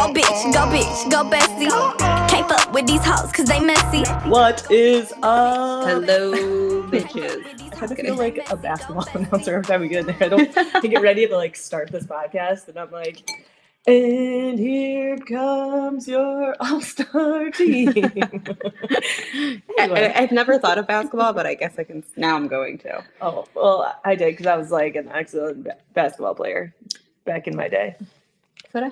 Go bitch, go bitch, go bestie. Can't fuck with these hoes cause they messy. What is up? Hello, bitches. I kind of feel like a basketball announcer every time we get in there. I don't I get ready to like start this podcast, and I'm like, and here comes your all-star team. I, anyway, have never thought of basketball, but I guess I can. Now I'm going to. oh well, I did because I was like an excellent ba- basketball player back in my day. Could I?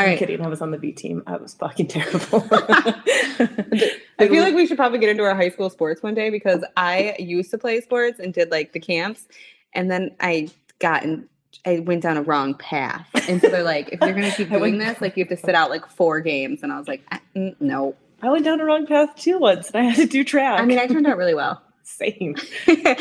All I'm kidding. I was on the B team. I was fucking terrible. I feel like we should probably get into our high school sports one day because I used to play sports and did like the camps, and then I got in. I went down a wrong path, and so they're like, if you're gonna keep doing this, like you have to sit out like four games, and I was like, "Ah, mm, no. I went down a wrong path too once, and I had to do track. I mean, I turned out really well. same.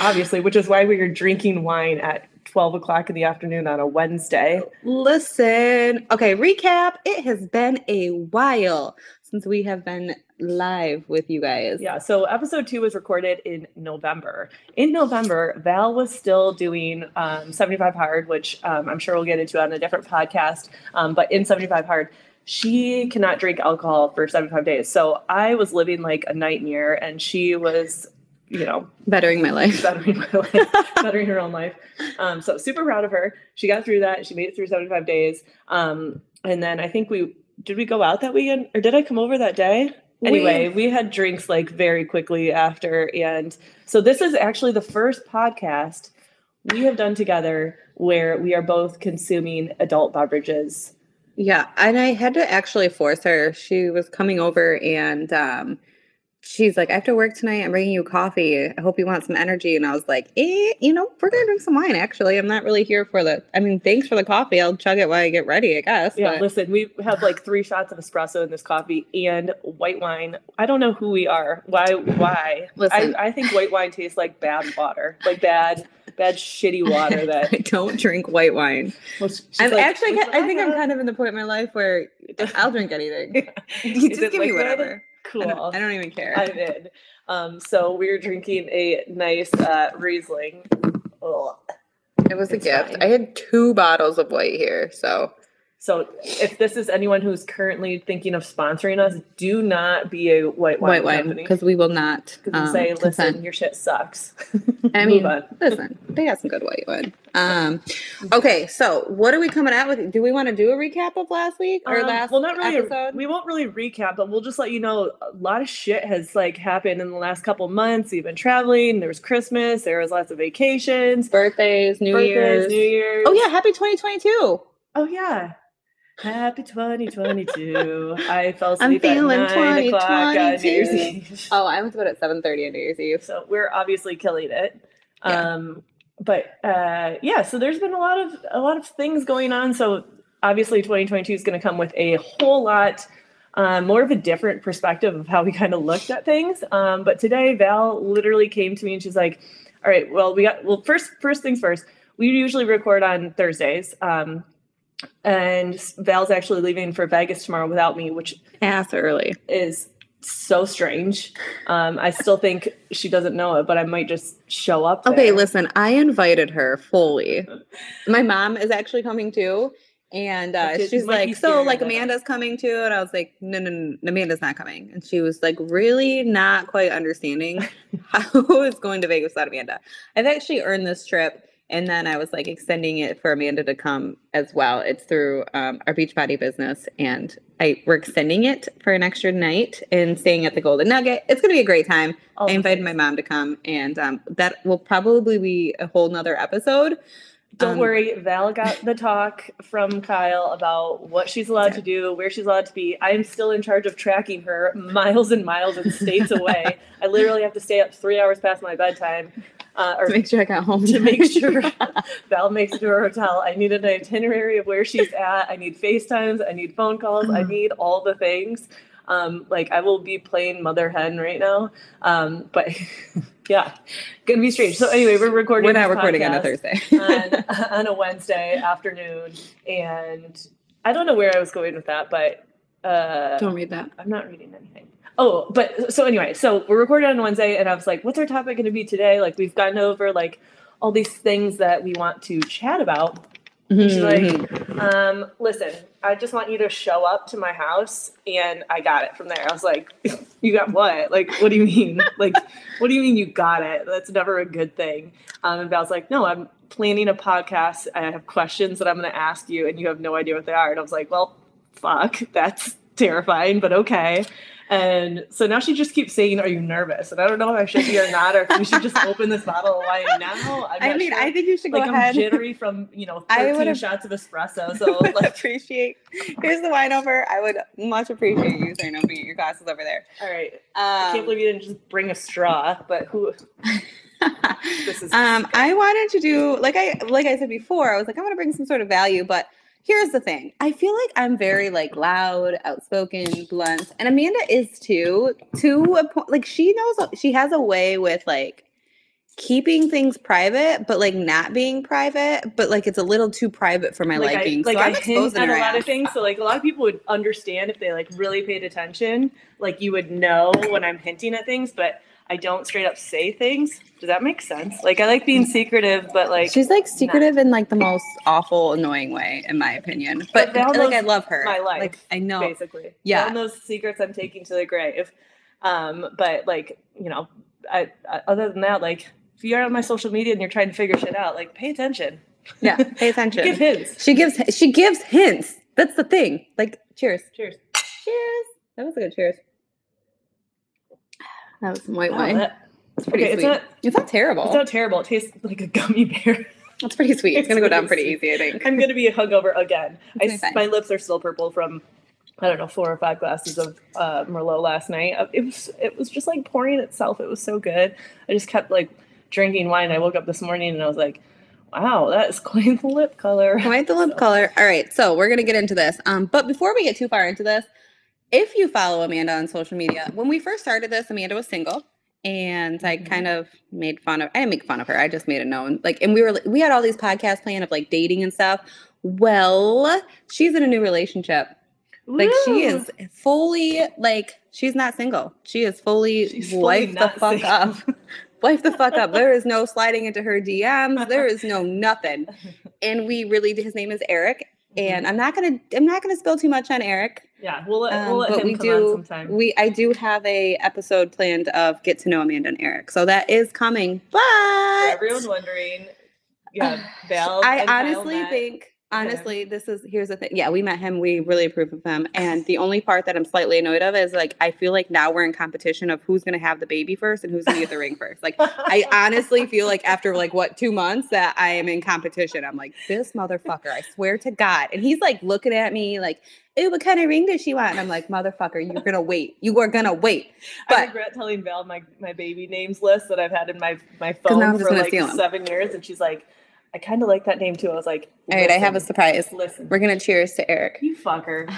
obviously, which is why we were drinking wine at 12 o'clock in the afternoon on a Wednesday. Listen, okay, recap. It has been a while since we have been live with you guys. Yeah, so episode two was recorded in November. In November, Val was still doing um, 75 Hard, which um, I'm sure we'll get into on a different podcast. Um, but in 75 Hard, she cannot drink alcohol for 75 days. So I was living like a nightmare, and she was, you know, Bettering my life. bettering my life, bettering her own life. Um, so super proud of her. She got through that. She made it through 75 days. Um, and then I think we did we go out that weekend or did I come over that day? Anyway, we had drinks like very quickly after. And so this is actually the first podcast we have done together where we are both consuming adult beverages. Yeah, and I had to actually force her. She was coming over and um she's like, I have to work tonight, I'm bringing you coffee. I hope you want some energy. And I was like, eh, you know, we're gonna drink some wine. Actually, I'm not really here for the. I mean, thanks for the coffee. I'll chug it while I get ready. I guess. Yeah, but- listen, we have like three shots of espresso in this coffee and white wine. I don't know who we are. Why? Why? Listen. I, I think white wine tastes like bad water, like bad, bad, shitty water. that I That don't drink white wine. well, I'm like, actually, I think I'm kind of in the point in my life where I'll drink anything. Is Just it give me whatever. I Cool. don't, I don't even care. I'm in. Um, so we're drinking a nice uh, Riesling. Ugh. it was a it's gift. fine. I had two bottles of white here, so So if this is anyone who's currently thinking of sponsoring us, do not be a white wine white wine because we will not um, say, listen, consent. your shit sucks. I mean, listen, they got some good white wine. Um, okay, so what are we coming out with? Do we want to do a recap of last week or Um, last well, not really. episode? We won't really recap, but we'll just let you know a lot of shit has like happened in the last couple months. We've been traveling. There was Christmas. There was lots of vacations. Birthdays, New birthdays, Year's. New Year's. Oh yeah, happy 2022. Oh yeah. Happy 2022. I fell I'm asleep at feeling 9 o'clock on New Year's 2022. Eve. Oh, I went to bed at 7:30 on New Year's Eve. So we're obviously killing it. Yeah. Um, but uh, yeah, so there's been a lot of a lot of things going on. So obviously 2022 is going to come with a whole lot um, more of a different perspective of how we kind of looked at things. Um, but today Val literally came to me and she's like, "All right, well we got well first first things first. We usually record on Thursdays." Um, and Val's actually leaving for Vegas tomorrow without me, which Ass early. is so strange. Um, I still think she doesn't know it, but I might just show up. Okay, listen, I invited her fully. My mom is actually coming too. And uh, she's like, so like I don't know." Amanda's coming too, and I was like, no, no, no, Amanda's not coming. And she was like, really not quite understanding how it's going to Vegas without Amanda. I've actually earned this trip, and then I was like extending it for Amanda to come as well. It's through um, our Beachbody business, and I we're extending it for an extra night and staying at the Golden Nugget. It's gonna be a great time. All I invited my mom to come, and um, that will probably be a whole nother episode. Don't um, worry, Val got the talk from Kyle about what she's allowed to do, where she's allowed to be. I am still in charge of tracking her miles and miles and states away. I literally have to stay up three hours past my bedtime, uh, or To make sure I got home. to make sure Val makes it to her hotel. I need an itinerary of where she's at. I need FaceTimes. I need phone calls. I Mhm. need all the things. Um, like I will be playing mother hen right now. Um, but yeah, gonna be strange. So anyway, we're recording. We're not recording on a Thursday. on, on a Wednesday afternoon, and I don't know where I was going with that, but uh, Don't read that. I'm not reading anything. Oh, but so anyway, so we're recording on Wednesday, and I was like, what's our topic going to be today? Like, we've gotten over like all these things that we want to chat about. She's like, um, listen, I just want you to show up to my house. And I got it from there. I was like, you got what? Like, what do you mean? like, what do you mean you got it? That's never a good thing. Um, and Val's like, no, I'm planning a podcast. I have questions that I'm going to ask you, and you have no idea what they are. And I was like, well, fuck, that's terrifying, but okay. And so now she just keeps saying, Are you nervous? And I don't know if I should be or not, or if we should just open this bottle of wine now. I'm I mean, sure. I think you should go like ahead. I'm jittery from you know I 13 would've- shots of espresso. So I like, appreciate. Here's the wine over. I would much appreciate you saying opening your glasses over there. all right, I Um, can't believe you didn't just bring a straw. But who? This is um, I wanted to do like I like I said before. I was like, I want to bring some sort of value, but here's the thing. I feel like I'm very like loud, outspoken, blunt, and Amanda is too. To a point, like she knows she has a way with like keeping things private, but like not being private, but like it's a little too private for my like liking. I, like so I I'm hint exposing at a lot of things. So like a lot of people would understand if they like really paid attention. Like you would know when I'm hinting at things, but I don't straight up say things. Does that make sense? Like I like being secretive, but like She's like secretive in like the most awful, annoying way, in my opinion. But, But like, I love her. my life, Like I know. basically. Yeah. Down those secrets I'm taking to the grave. Um, but like, you know, I, I other than that, like if you're on my social media and you're trying to figure shit out, like pay attention. Yeah, pay attention. Give hints. she gives she gives hints. That's the thing. Like, cheers. Cheers. Cheers. That was a good cheers. That was some white wine. that- it's pretty okay, sweet. it's not It's not terrible. it's not terrible. It tastes like a gummy bear. It's pretty sweet. It's, it's gonna go down pretty easy, I think. I'm gonna be hungover again. I, my lips are still purple from I don't know four or five glasses of uh, Merlot last night. Uh, It was it was just like pouring itself. It was so good. I just kept like drinking wine. I woke up this morning and I was like, wow, that is quite the lip color. Quite the lip So- color. All right, so we're gonna get into this. Um, but before we get too far into this, if you follow Amanda on social media, when we first started this, Amanda was single, and I kind mm-hmm. of made fun of. I didn't make fun of her. I just made it known. Like, and we were we had all these podcasts planned of like dating and stuff. Well, she's in a new relationship. Like she is fully like she's not single. She is fully She's fully wife the fuck single. up. wife the fuck up. There is no sliding into her DMs. There is no nothing. And we really his name is Eric. Mm-hmm. And I'm not gonna I'm not gonna spill too much on Eric. Yeah, we'll let, Um, we'll let but him we come do on sometime. we I do have a episode planned of get to know Amanda and Eric. So that is coming. But For everyone wondering, yeah, Val. I honestly think honestly this is here's the thing. Yeah we met him. We really approve of him. And the only part that i'm slightly annoyed of is like i feel like now we're in competition of who's going to have the baby first and who's going to get the ring first. Like i honestly feel like after like what two months that i am in competition. I'm like this motherfucker i swear to god. And he's like looking at me like Ew, what kind of ring does she want? And I'm like, motherfucker, you're gonna wait. You are gonna wait. I regret telling Val my, my baby names list that I've had in my my phone for like seven years, and she's like, I kind of like that name too. I was like, all right, I have a surprise. Listen, We're gonna cheers to Eric. you fucker.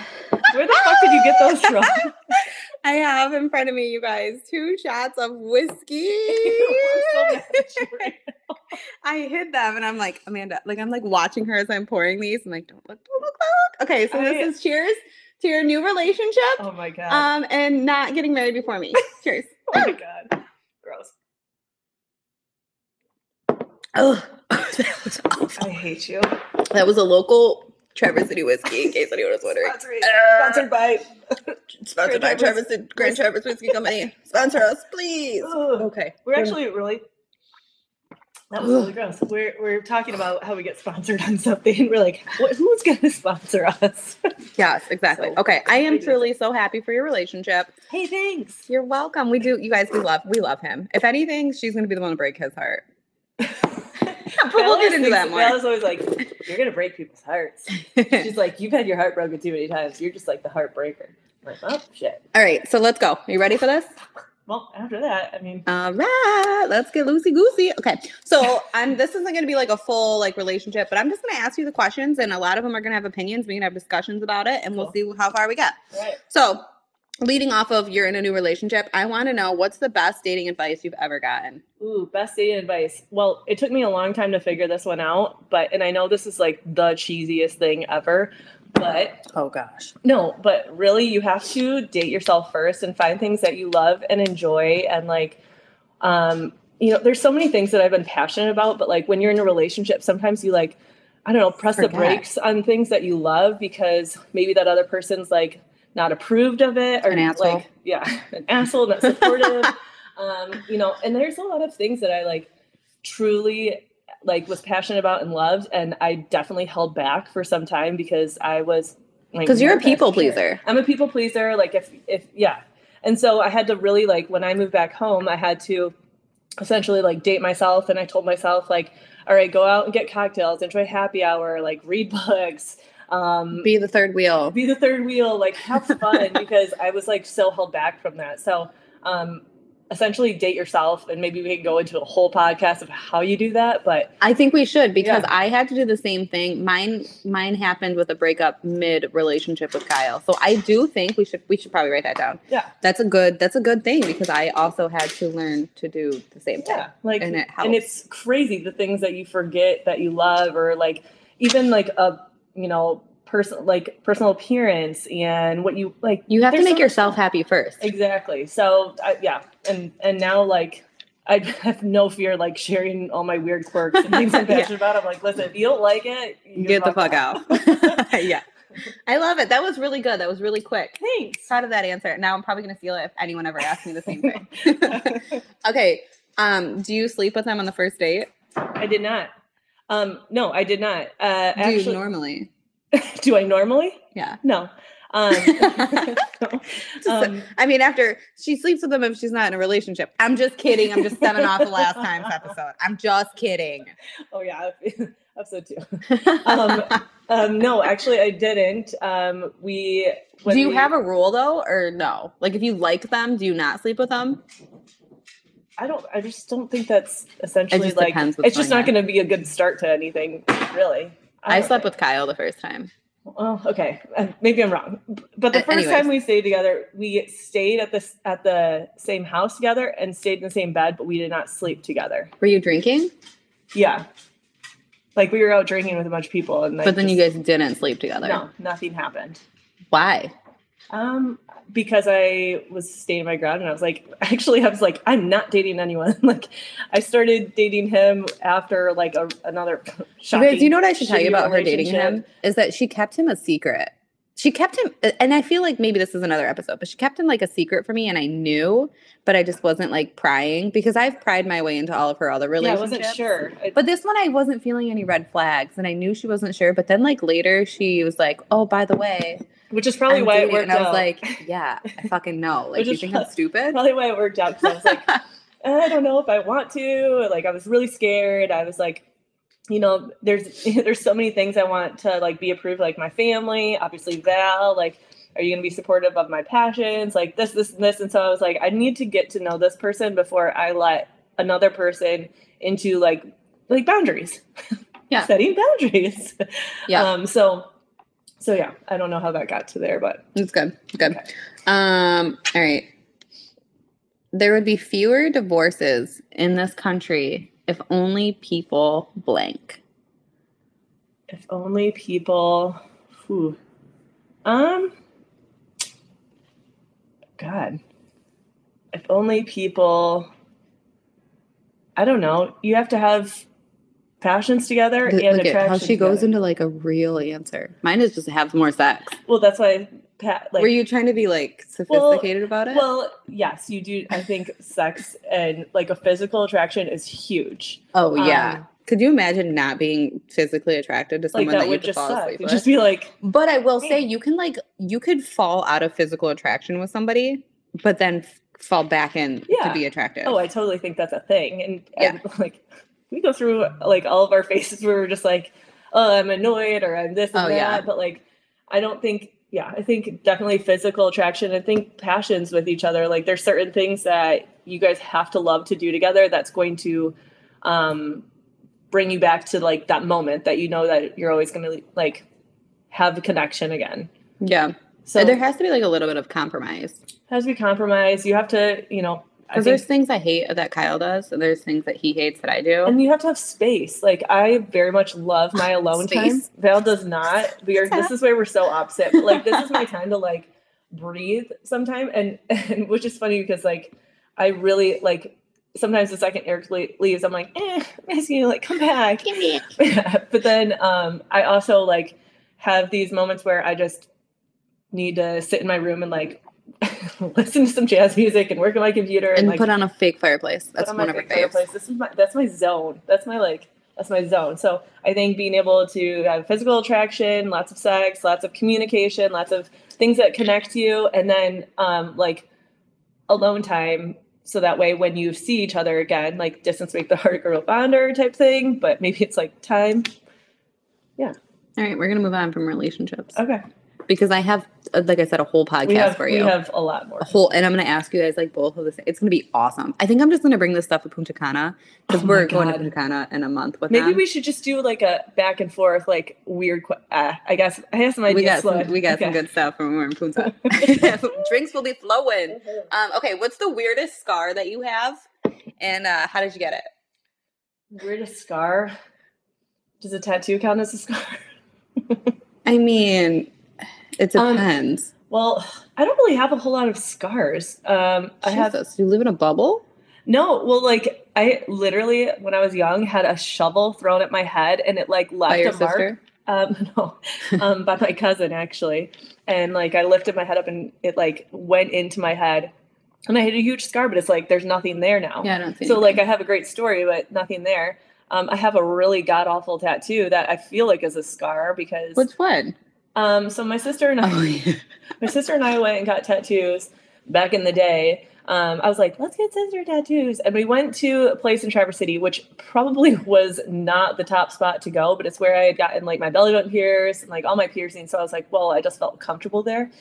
Where the fuck did you get those from? I have in front of me, you guys, two shots of whiskey. I'm so mad at you right. I hid them and I'm like, Amanda, like I'm like watching her as I'm pouring these. I'm like, don't look, don't look, don't look. Okay, so I- this is cheers to your new relationship. Oh my god. Um, and not getting married before me. Cheers. oh my god. Gross. Oh, that was awful. I hate you. That was a local Traverse City whiskey, in case anyone was wondering. Sponsored, Uh, sponsored by. Sponsored by Traverse, City- Grand Traverse Whiskey Company. Sponsor us, please. Okay. We're actually really. That was really gross. We're, we're talking about how we get sponsored on something. We're like, what, who's going to sponsor us? Yes, exactly. So, okay. I am truly so happy for your relationship. hey, thanks. You're welcome. We do, you guys, we love, we love him. If anything, she's gonna be the one to break his heart. But we'll get into that more. Bella's always like, you're going to break people's hearts. She's like, you've had your heart broken too many times. You're just like the heartbreaker. I'm like, oh, shit. All right, so let's go. Are you ready for this? Well, after that, I mean, All right, let's get loosey goosey. Okay, so I'm. This isn't going to be like a full like relationship, but I'm just going to ask you the questions, and a lot of them are going to have opinions. We can have discussions about it, and we'll see how far we get. right. So, leading off of you're in a new relationship, I want to know what's the best dating advice you've ever gotten. Ooh, best dating advice. Well, it took me a long time to figure this one out, but and I know this is like the cheesiest thing ever, but Oh gosh. no, but really you have to date yourself first and find things that you love and enjoy and like um you know, there's so many things that I've been passionate about, but like when you're in a relationship, sometimes you like I don't know, press the brakes on things that you love because maybe that other person's like not approved of it or An asshole. like yeah, an asshole, not supportive. um, you know, and there's a lot of things that I like truly like was passionate about and loved and I definitely held back for some time because I was like Because you're a people pleaser. I'm a people pleaser. Like if if yeah, and so I had to really like when I moved back home, I had to essentially like date myself, and I told myself like, all right, go out and get cocktails, enjoy happy hour, like read books, um, Be the third wheel. be the third wheel, like have fun because I was like so held back from that. So um, essentially date yourself, and maybe we can go into a whole podcast of how you do that. But I think we should because Yeah. I had to do the same thing. Mine mine happened with a breakup mid relationship with Kyle. So I do think we should we should probably write that down. yeah, That's a good that's a good thing because I also had to learn to do the same thing. yeah, like And it and it's crazy the things that you forget that you love or like even like a you know person like personal appearance and what you like You have to make so yourself happy first. exactly so I, yeah and and now like i have no fear like sharing all my weird quirks and things i'm Yeah. passionate about i'm like listen if you don't like it you Get the fuck out out. yeah. I love it. That was really good. That was really quick. thanks Proud of that answer. Now I'm probably gonna steal it if anyone ever asks me the same thing. okay. Um, do you sleep with them on the first date? i did not um no i did not uh Do you actually normally? do i normally Yeah. no um, Just- um I mean, after she sleeps with him if she's not in a relationship. I'm just kidding. I'm just stemming off the last time's episode. I'm just kidding. Oh yeah, episode two. Um, um, no, actually, I didn't. Um, we. do you we- have a rule though, or no? Like, if you like them, do you not sleep with them? I don't. I just don't think that's essentially just like. It's just not going to be a good start to anything, really. I, don't slept think. with Kyle the first time. Well, okay, uh, maybe I'm wrong, but the first anyways. time we stayed together, we stayed at this at the same house together and stayed in the same bed, but we did not sleep together. Were you drinking? Yeah, like we were out drinking with a bunch of people, and But then you guys didn't sleep together. no, nothing happened. Why? Um, because I was staying my ground and I was like, actually, I was like, I'm not dating anyone. like, I started dating him after like a, another shocking. guys, you know what I should tell you about her dating him is that she kept him a secret. She kept him, and I feel like maybe this is another episode, but she kept him like a secret for me, and I knew, but I just wasn't like prying because I've pried my way into all of her other Yeah, I wasn't sure. But this one, I wasn't feeling any red flags, and I knew she wasn't sure. But then, like later, she was like, "Oh, by the way, which is probably why it dating," worked and I was out. like, "Yeah, I fucking know. Like, you think I'm stupid?" probably why it worked out because I was like, I don't know if I want to. Like, I was really scared. I was like, you know, there's there's so many things I want to like be approved, like my family, obviously Val, like. Are you going to be supportive of my passions? Like this, this, and this. And so I was like, I need to get to know this person before I let another person into like, like boundaries. Yeah. Setting boundaries. Yeah. Um, so, so yeah, I don't know how that got to there, but It's good. Good. Okay. Um, all right. There would be fewer divorces in this country if only people blank. If only people. Whew. Um. God. If only people. I don't know. You have to have passions together Look and at how attraction she goes into like a real answer. Mine is just have more sex. Well, that's why. Pa- like, Were you trying to be like sophisticated about it? Well, yes, you do. I think sex and like a physical attraction is huge. oh yeah. um, Could you imagine not being physically attracted to Like someone that that, you would just fall suck. asleep with? just be like, But I will say you can like you could fall out of physical attraction with somebody, but then f- fall back in Yeah. to be attractive. Oh, I totally think that's a thing. And, Yeah. and, like we go through like all of our faces where we're just like, oh, I'm annoyed or I'm this and Oh, that. yeah. But like I don't think yeah, I think definitely physical attraction. I think passions with each other. Like there's certain things that you guys have to love to do together that's going to um bring you back to like that moment that you know that you're always gonna like have a connection again. yeah. So there has to be like a little bit of compromise. has to be compromised. You have to, you know, Because there's things I hate that Kyle does, and there's things that he hates that I do. And you have to have space. Like I very much love my alone time. Val does not. We are. This is where we're so opposite. But like this is my time to like breathe sometime, and and which is funny because like I really like sometimes the second Eric leaves, I'm like, eh, miss you, like come back. but then um, I also like have these moments where I just need to sit in my room and like listen to some jazz music and work on my computer and, And like put on a fake fireplace. That's on one my of fake fireplace. This is my that's my zone. That's my like that's my zone. So I think being able to have physical attraction, lots of sex, lots of communication, lots of things that connect you, and then um, like alone time. So that way, when you see each other again, like distance make the heart grow fonder type thing, but maybe it's like time. Yeah. All right, we're gonna move on from relationships Okay, because I have, like I said, a whole podcast have for you. we have a lot more. a whole, and I'm gonna ask you guys like both of this. It's gonna be awesome. I think I'm just gonna bring this stuff to Punta Cana because Oh we're going to Punta Cana in a month with Maybe them. we should just do like a back and forth, like weird. Qu- uh, I guess I have some ideas. we got some, we got some good stuff when we were in Punta. Drinks will be flowing. Um, okay, what's the weirdest scar that you have, and uh, how did you get it? Weirdest scar? Does a tattoo count as a scar? I mean, it Um, depends. Well, I don't really have a whole lot of scars. Um, I have you live in a bubble. no. Well, like I literally, when I was young, had a shovel thrown at my head, and it like left By your a mark. sister? Um, no, um, by my cousin actually, and like I lifted my head up, and it like went into my head, and I had a huge scar. But it's like there's nothing there now. Yeah, I don't see. So like. I have a great story, but nothing there. Um, I have a really god awful tattoo that I feel like is a scar because which one? Um, so my sister and I Oh, yeah. my sister and I went and got tattoos back in the day. Um, I was like, let's get sister tattoos. And we went to a place in Traverse City, which probably was not the top spot to go, but it's where I had gotten like my belly button pierced and like all my piercings. So I was like, well, I just felt comfortable there.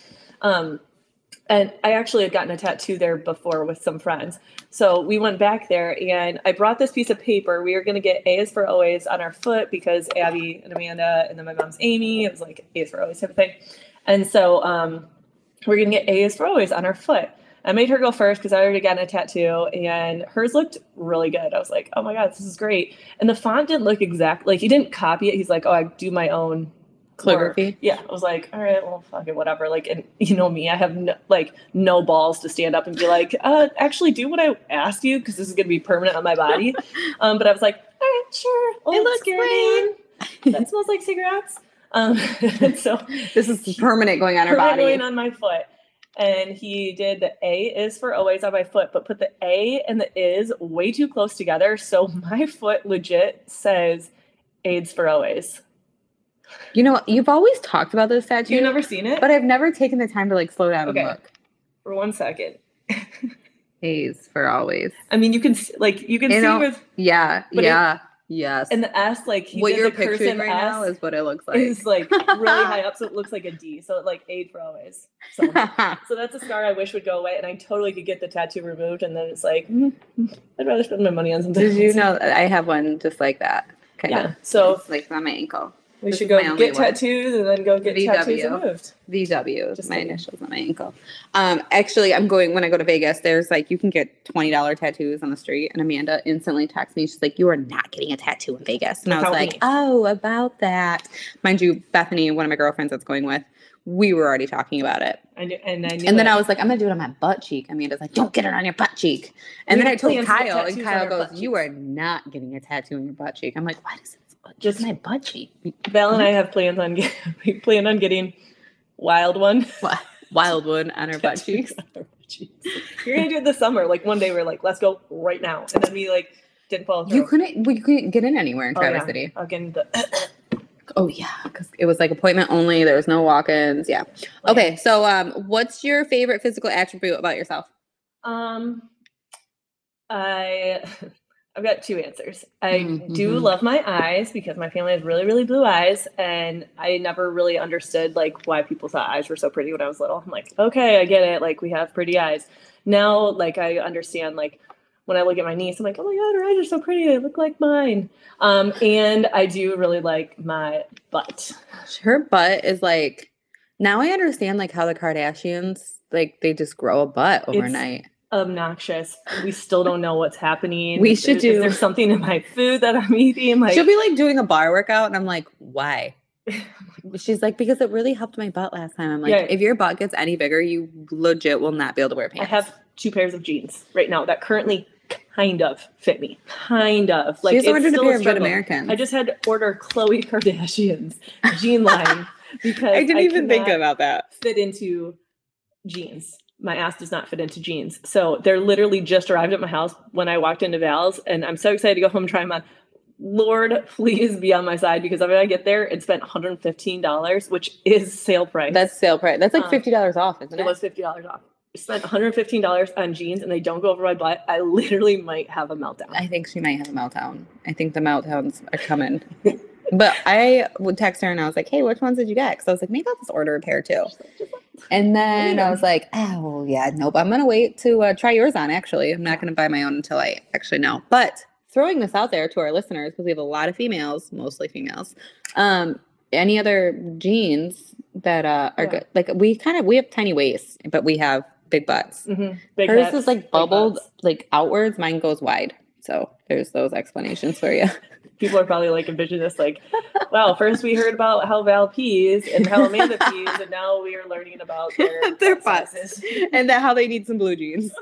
Um, and I actually had gotten a tattoo there before with some friends. So we went back there and I brought this piece of paper. We were going to get A is for always on our foot because Abby and Amanda and then my mom's Amy. It was like A is for always type of thing. And so um, we're going to get A is for always on our foot. I made her go first because I already got a tattoo and hers looked really good. I was like, oh my God, this is great. And the font didn't look exact. Like he didn't copy it. He's like, oh, I do my own work. Yeah, I was like, all right, well, fuck it, whatever. Like, and you know me, I have no, like no balls to stand up and be like, uh, actually do what I asked you because this is gonna be permanent on my body. um, but I was like, all right, sure. Old looks scary man. That smells like cigarettes. Um, so This is permanent going on permanent body. going on my foot. And he did the A is for always on my foot, but put the A and the is way too close together. So my foot legit says AIDS for always. You know, you've always talked about this tattoo, You've never seen it? but I've never taken the time to like slow down Okay. and look. for one second. A's for always. I mean, you can like you can You see know, with Yeah, But it- yeah, yes. and the S like he what you're the picturing right S now is what it looks like. is like really high up, so it looks like a D. So it like aid for always. So so that's a scar I wish would go away, and I totally could get the tattoo removed. And then it's like mm, mm, I'd rather spend my money on something. Did you know I have one just like that? Kind Yeah. of. So it's like on my ankle. We this should go get one. tattoos and then go get tattoos VW. removed. VW is Just my kidding. initials on my ankle. Um, actually, I'm going when I go to Vegas. There's like you can get twenty dollar tattoos on the street, and Amanda instantly texts me. She's like, "You are not getting a tattoo in Vegas," and I was like, me. "Oh, about that." Mind you, Bethany, one of my girlfriends that's going with, we were already talking about it, knew, and I knew. and then. I was like, "I'm gonna do it on my butt cheek." Amanda's like, "Don't get it on your butt cheek," and We then I told plans to get Kyle, and Kyle goes, "You are not getting a tattoo on your butt cheek." I'm like, "Why does it?" Just- my butt cheek. Val and I have plans on get, we plan on getting wild one. Wild one on her butt tattoos cheeks. on our butt cheeks. You're gonna do it this summer. Like one day we're like, let's go right now, and then we like didn't follow through. You couldn't. We couldn't get in anywhere in Oh, Traverse yeah. City. Again, the Oh yeah, because it was like appointment only. There was no walk-ins. Yeah. Okay. So, um, what's your favorite physical attribute about yourself? Um, I I've got two answers. I Mm, do mhm. love my eyes because my family has really really blue eyes, and I never really understood like why people thought eyes were so pretty when I was little. I'm like, okay, I get it. Like we have pretty eyes now. Like I understand like. When I look at my niece, I'm like, oh my god, her eyes are so pretty. They look like mine. Um, and I do really like my butt. Her butt is like. Now I understand like how the Kardashians like they just grow a butt It's- overnight. Obnoxious. We still don't know what's happening. We should is do- there something in my food that I'm eating? Like, She'll be like doing a bar workout, and I'm like, why? She's like, because it really helped my butt last time. I'm like, Yeah. if your butt gets any bigger, you legit will not be able to wear pants. I have two pairs of jeans right now that currently kind of fit me. Kind of. Like it's She's ordered a still pair of Good. Americans. I just had to order Khloé Kardashian's jean line because I didn't even think about that. fit into jeans. My ass does not fit into jeans. So they're literally just arrived at my house when I walked into Val's, and I'm so excited to go home and try them on. Lord, please be on my side because when I get there, it spent $115, which is sale price. That's sale price. That's like Um, fifty dollars off, isn't it it? was $50 off. I spent $115 on jeans and they don't go over my butt. I literally might have a meltdown. I think she might have a meltdown. I think the meltdowns are coming. but I would text her and I was like, "Hey, which ones did you get?" Because I was like, maybe I'll just order a pair too. And then I was like, "Oh yeah, nope. I'm gonna wait to uh, try yours on. Actually, I'm not gonna buy my own until I actually know." But throwing this out there to our listeners because we have a lot of females, mostly females. Um, any other jeans that uh, are Yeah. good? Like we kind of we have tiny waists, but we have big butts. Mhm. Big Hers is like bubbled like outwards. Mine goes wide. So there's those explanations for you. People are probably like envision this like, wow, first we heard about how Val pees and how Amanda pees, and now we are learning about their, Their butt butts. and that how they need some blue jeans.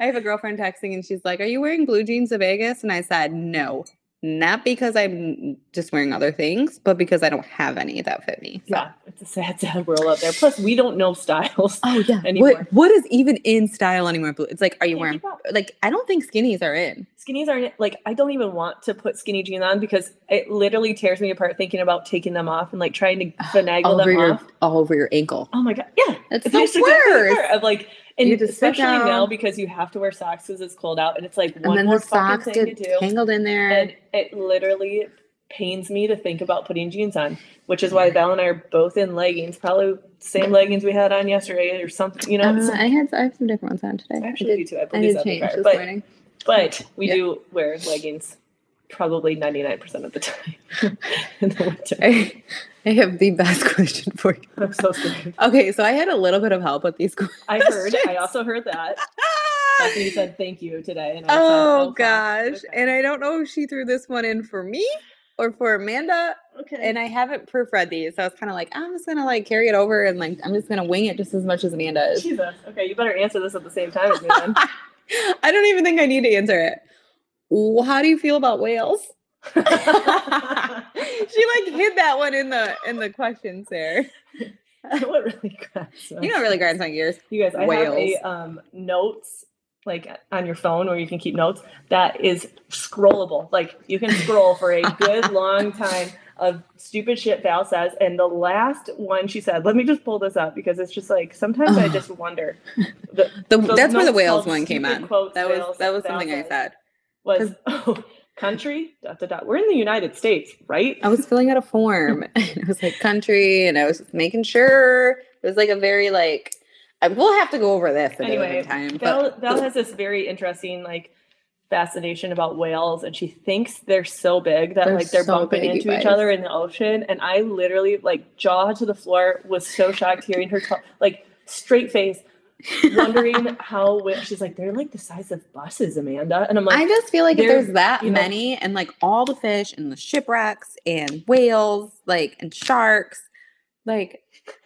I have a girlfriend texting and she's like, Are you wearing blue jeans to Vegas? And I said, No. Not because I'm just wearing other things, but because I don't have any that fit me. So- Yeah, it's a sad, sad world out there. Plus, we don't know styles. Oh yeah. Anymore. What what is even in style anymore? It's like, are you wearing like I don't think skinnies are in. Skinnies aren't like I don't even want to put skinny jeans on because it literally tears me apart thinking about taking them off and like trying to finagle all over them your off. all over your ankle. Oh my god, yeah, That's It's the just exactly the worst. Of like, and You just especially now because you have to wear socks because it's cold out, and it's like one more fucking thing to do. tangled in there. And it literally pains me to think about putting jeans on, which is why Val and I are both in leggings, probably same leggings we had on yesterday or something. You know, Uh, it's- I had I have some different ones on today. I I actually did, do too. I put I these did on change this but morning. but we Yeah. do wear leggings probably 99% of the time in the winter. I, I have the best question for you. I'm so scared. Okay, so I had a little bit of help with these questions. I heard, I also heard that. After you said thank you today. Said, oh, oh gosh. okay. And I don't know if she threw this one in for me or for Amanda. okay. And I haven't proofread these. So I was kind of like, I'm just gonna like carry it over and like I'm just gonna wing it just as much as Amanda is. Jesus. Okay, you better answer this at the same time as me then. I don't even think I need to answer it. How do you feel about whales? she like hid that one in the in the questions there. what really grabs You know, really grinds my gears. You guys, I Whales. have a um, notes like on your phone where you can keep notes that is scrollable. Like you can scroll for a good long time of stupid shit Val says. And the last one she said, let me just pull this up because it's just like sometimes I just wonder. The, The, that's where the whales one came on. That was that was Val something I said. Was oh, country dot dot dot. We're in the United States, right? I was filling out a form and it was like country and I was making sure it was like a very like I, we'll have to go over this at anyway, time. Val, But Val has this very interesting like fascination about whales, and she thinks they're so big that They're like they're so bumping big, into each other in the ocean. And I literally like jaw to the floor was so shocked hearing her talk, like straight face, wondering how she's like they're like the size of buses, Amanda. And I'm like, I just feel like if there's that you know- many and like all the fish and the shipwrecks and whales, like and sharks, like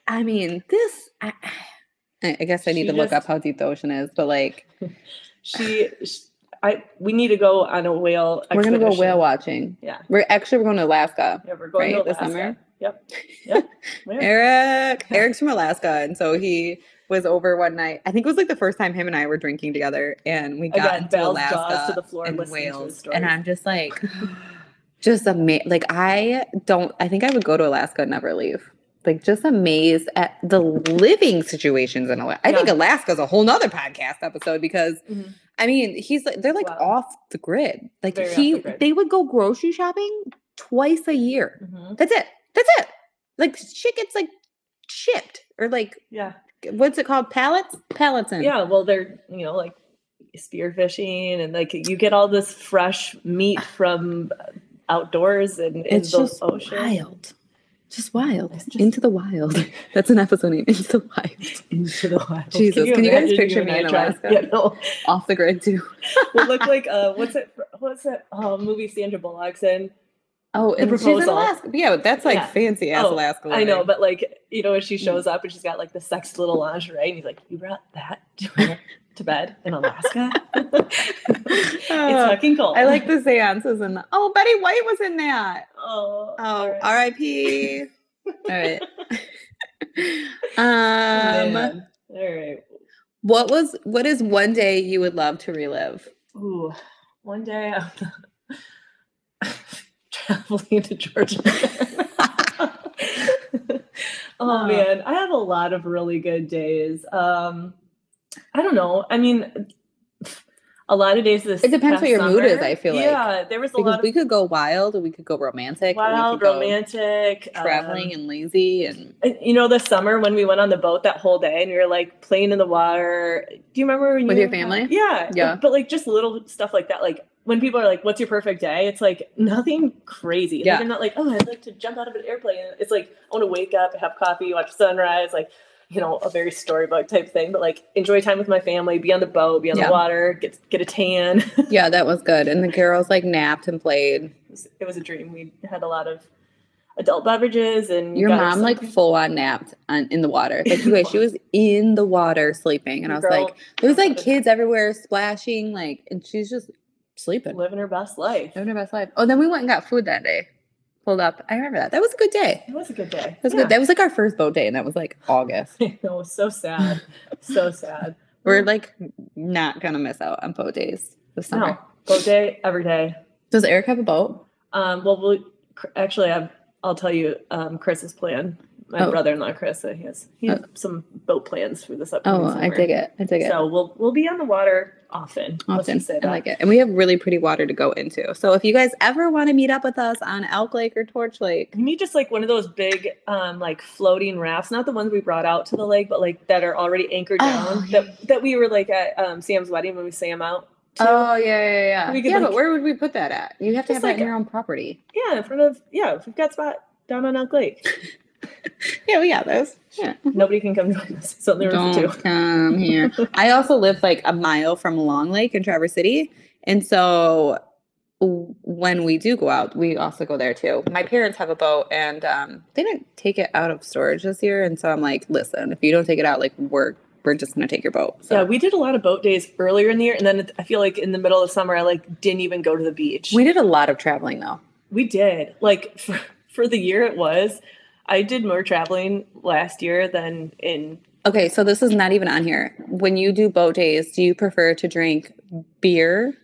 I mean, this I, I guess I need She to look up how deep the ocean is, but like she, sh I we need to go on a whale. we're gonna go whale watching. Yeah. We're actually we're going to Alaska. Yeah, we're going Right, to this Alaska. summer? Yep. Yep. Eric, Eric's from Alaska, and so he was over one night. I think it was like the first time him and I were drinking together, and we got Again, into Alaska to the floor and listening to his Wales, and I'm just like, just amazed. Like I don't. I think I would go to Alaska and never leave. Like just amazed at the living situations in Alaska. I think Yeah. Alaska's a whole nother podcast episode because Mhm. I mean he's like they're like Wow. off the grid. Like Very he the grid. they would go grocery shopping twice a year. Mhm. That's it. That's it. Like shit gets like shipped or like Yeah. What's it called? Pallets? Pallets. Yeah, well, they're you know like spearfishing and like you get all this fresh meat from outdoors and in It's the just ocean. wild. Just wild. Just- Into the wild. That's an episode name. Into the wild. Into the wild. Jesus, can you guys picture and me in Alaska? Yeah, no. Off the grid too. We look like uh, what's it? What's that uh, movie Sandra Bullock's in? Oh, and she's in. Alaska. Yeah, that's like Yeah. fancy ass Oh, Alaska. I know, but like you know, when she shows up and she's got like the sexy little lingerie, and he's like, "You brought that to, to bed in Alaska? it's Oh, fucking cold." I like the seances and the, oh, Betty White was in that. Oh, Oh. R.I.P. All right. um, Man. all right. what was what is one day you would love to relive? Ooh, one day traveling to Georgia. oh man, I have a lot of really good days. Um, I don't know. I mean, a lot of days this. It depends past what your mood is, I feel like. Yeah, there was a Because lot of we could go wild, or we could go romantic, or we wild, could go romantic, traveling um, and lazy, and and, you know, the summer when we went on the boat that whole day and we were like playing in the water. Do you remember when With you your family? Yeah, Yeah. But like just little stuff like that. Like when people are like, "What's your perfect day?" It's like nothing crazy. Like, Yeah. you're not like, "Oh, I'd like to jump out of an airplane." It's like I want to wake up, have coffee, watch sunrise, like you know, a very storybook type thing. But like enjoy time with my family, be on the boat, be on Yeah. the water, get get a tan. yeah, that was good. And the girls like napped and played. it, was, it was a dream. We had a lot of adult beverages and Your mom like full on napped on, in the water. Like you guys, she was in the water sleeping, and I was like, there's like kids everywhere splashing, like, and she's just sleeping, living her best life. living her best life. Oh, then we went and got food that day. Pulled up. I remember that. That was a good day. It was a good day. That was good. That was like our first boat day, and that was like August. I know, so sad. so sad. We're like not gonna miss out on boat days this summer. no boat day every day. Does Eric have a boat? Um, well, we'll actually, I've, I'll tell you um, Chris's plan. My Oh. brother-in-law Chris, he has he has some boat plans for this upcoming. Oh, upcoming I dig it. I dig it. So we'll we'll be on the water often. Often. I like it. And we have really pretty water to go into. So if you guys ever want to meet up with us on Elk Lake or Torch Lake, We need just like one of those big, um, like floating rafts, not the ones we brought out to the lake, but like that are already anchored down. Oh. That that we were like at um, Sam's wedding when we Sam out. to. Oh yeah, yeah, yeah. We could, yeah, but where would we put that at? You have to have Just that in your own property. yeah, in front of yeah, we've got spot down on Elk Lake. Yeah, we got those. Yeah. Nobody can come join us. It's only room Don't two. come here. I also live like a mile from Long Lake in Traverse City, and so when we do go out, we also go there too. My parents have a boat, and um, they didn't take it out of storage this year, and so I'm like, listen, if you don't take it out, like we're we're just gonna take your boat. So Yeah, we did a lot of boat days earlier in the year, and then I feel like in the middle of summer, I like didn't even go to the beach. we did a lot of traveling though. We did. Like for, for the year it was, I did more traveling last year than in Okay, so this is not even on here. When you do boat days, do you prefer to drink beer,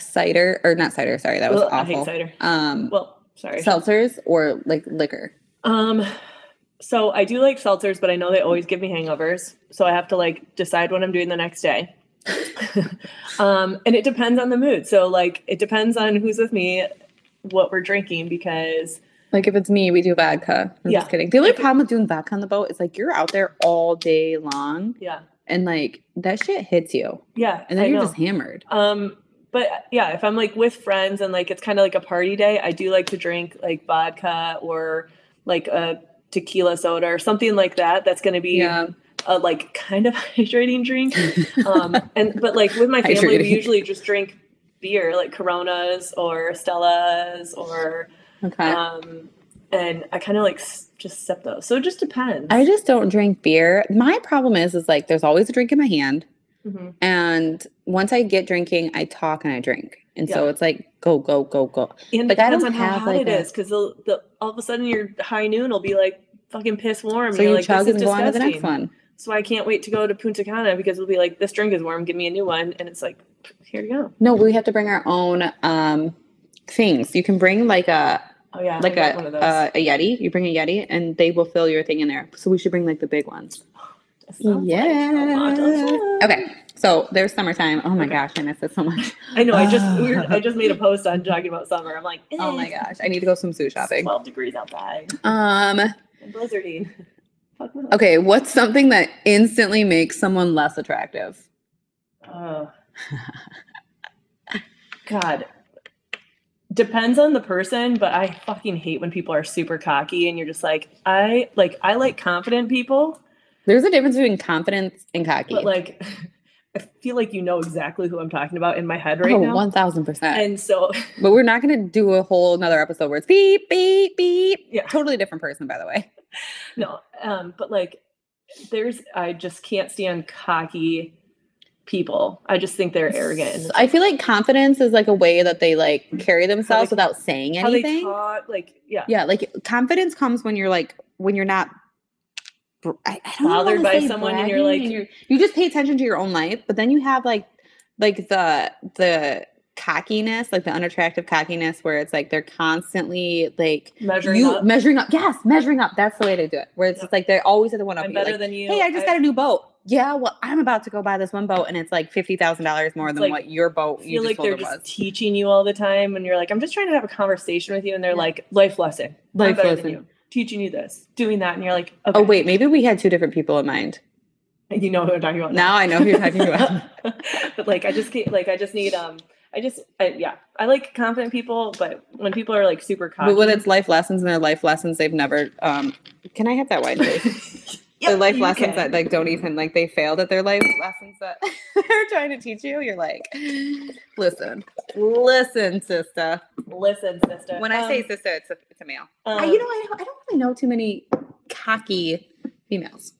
cider, or not cider? Sorry, that was well, I awful. hate cider. Um, Well, sorry. seltzers or like liquor. Um so I do like seltzers, but I know they always give me hangovers. So I have to like decide what I'm doing the next day. um and it depends on the mood. So like it depends on who's with me, what we're drinking because Like if it's me, we do vodka. I'm Yeah. just kidding. The only problem with doing vodka on the boat is like you're out there all day long yeah. and like that shit hits you. Yeah. And then I you're know. just hammered. Um, but yeah, if I'm like with friends and like it's kind of like a party day, I do like to drink like vodka or like a tequila soda or something like that. That's going to be Yeah. a like kind of hydrating drink. Um, and but like with my family, we usually just drink beer, like Coronas or Stellas or Okay. um, and I kind of like s- just sip those. So it just depends. I just don't drink beer. My problem is is like there's always a drink in my hand. Mhm. And once I get drinking, I talk and I drink. And so it's like go, go, go, go. And Like, depends on how hot like, it a- is because the, the all of a sudden your high noon will be like fucking piss warm. So and you're like, chug this and is go on to the next one. So I can't wait to go to Punta Cana because it'll be like, this drink is warm, give me a new one. And it's like, here you go. No, we have to bring our own um things. You can bring like a Oh yeah, like a one of those. uh, a Yeti. You bring a Yeti and they will fill your thing in there. So we should bring like the big ones. Like Yeah. fun. Okay. So there's summertime. Oh my Okay. gosh, I miss it so much. I know. I just we were, I just made a post on talking about summer. I'm like, Oh my eh, gosh, I need to go swimsuit shopping. 12 degrees outside Um. and blizzarding. Okay. What's something that instantly makes someone less attractive? Oh. God. Depends on the person, but I fucking hate when people are super cocky and you're just like, I like I like confident people, There's a difference between confidence and cocky. but like I feel like you know exactly who I'm talking about in my head right oh, now. one thousand percent. And so But we're not going to do a whole another episode where it's beep beep beep. Yeah. totally different person, by the way. no, um, but like there's I just can't stand cocky people. I just think they're arrogant. I feel like confidence is like a way that they like mm. carry themselves they- without saying how they anything. talk, like yeah. Yeah, like confidence comes when you're like when you're not I, I don't Bothered by someone and you're like- you're- you just pay attention to your own life, but then you have like like the the cockiness, like the unattractive cockiness where it's like they're constantly like Measuring you up. measuring up. Yes, measuring up. That's the way to do it. Where it's like they're always at the one up. I'm better like, than you. hey, I just got a new boat. Yeah, well, I'm about to go buy this one boat, and it's like fifty thousand dollars more than like- what your boat you feel like they're just was. teaching you all the time, and you're like, I'm just trying to have a conversation with you, and they're Yeah. like, life lesson, Life lesson. you, teaching you this, doing that, and you're like, okay, Oh wait, maybe we had two different people in mind. you know who I'm talking about Now I know who you're talking about. but like, I just can't, like, I just need, um, I just, I, yeah, I like confident people, but when people are like super confident. But when it's life lessons and they're life lessons they've never um can I have that wine please? Yep, the life lessons can. that like don't even like they failed at their life lessons that they're trying to teach you. You're like, listen, listen, sister. listen, sister. When I say Um, sister, it's a it's a male. um, I- you know, I don't, I don't really know too many cocky females.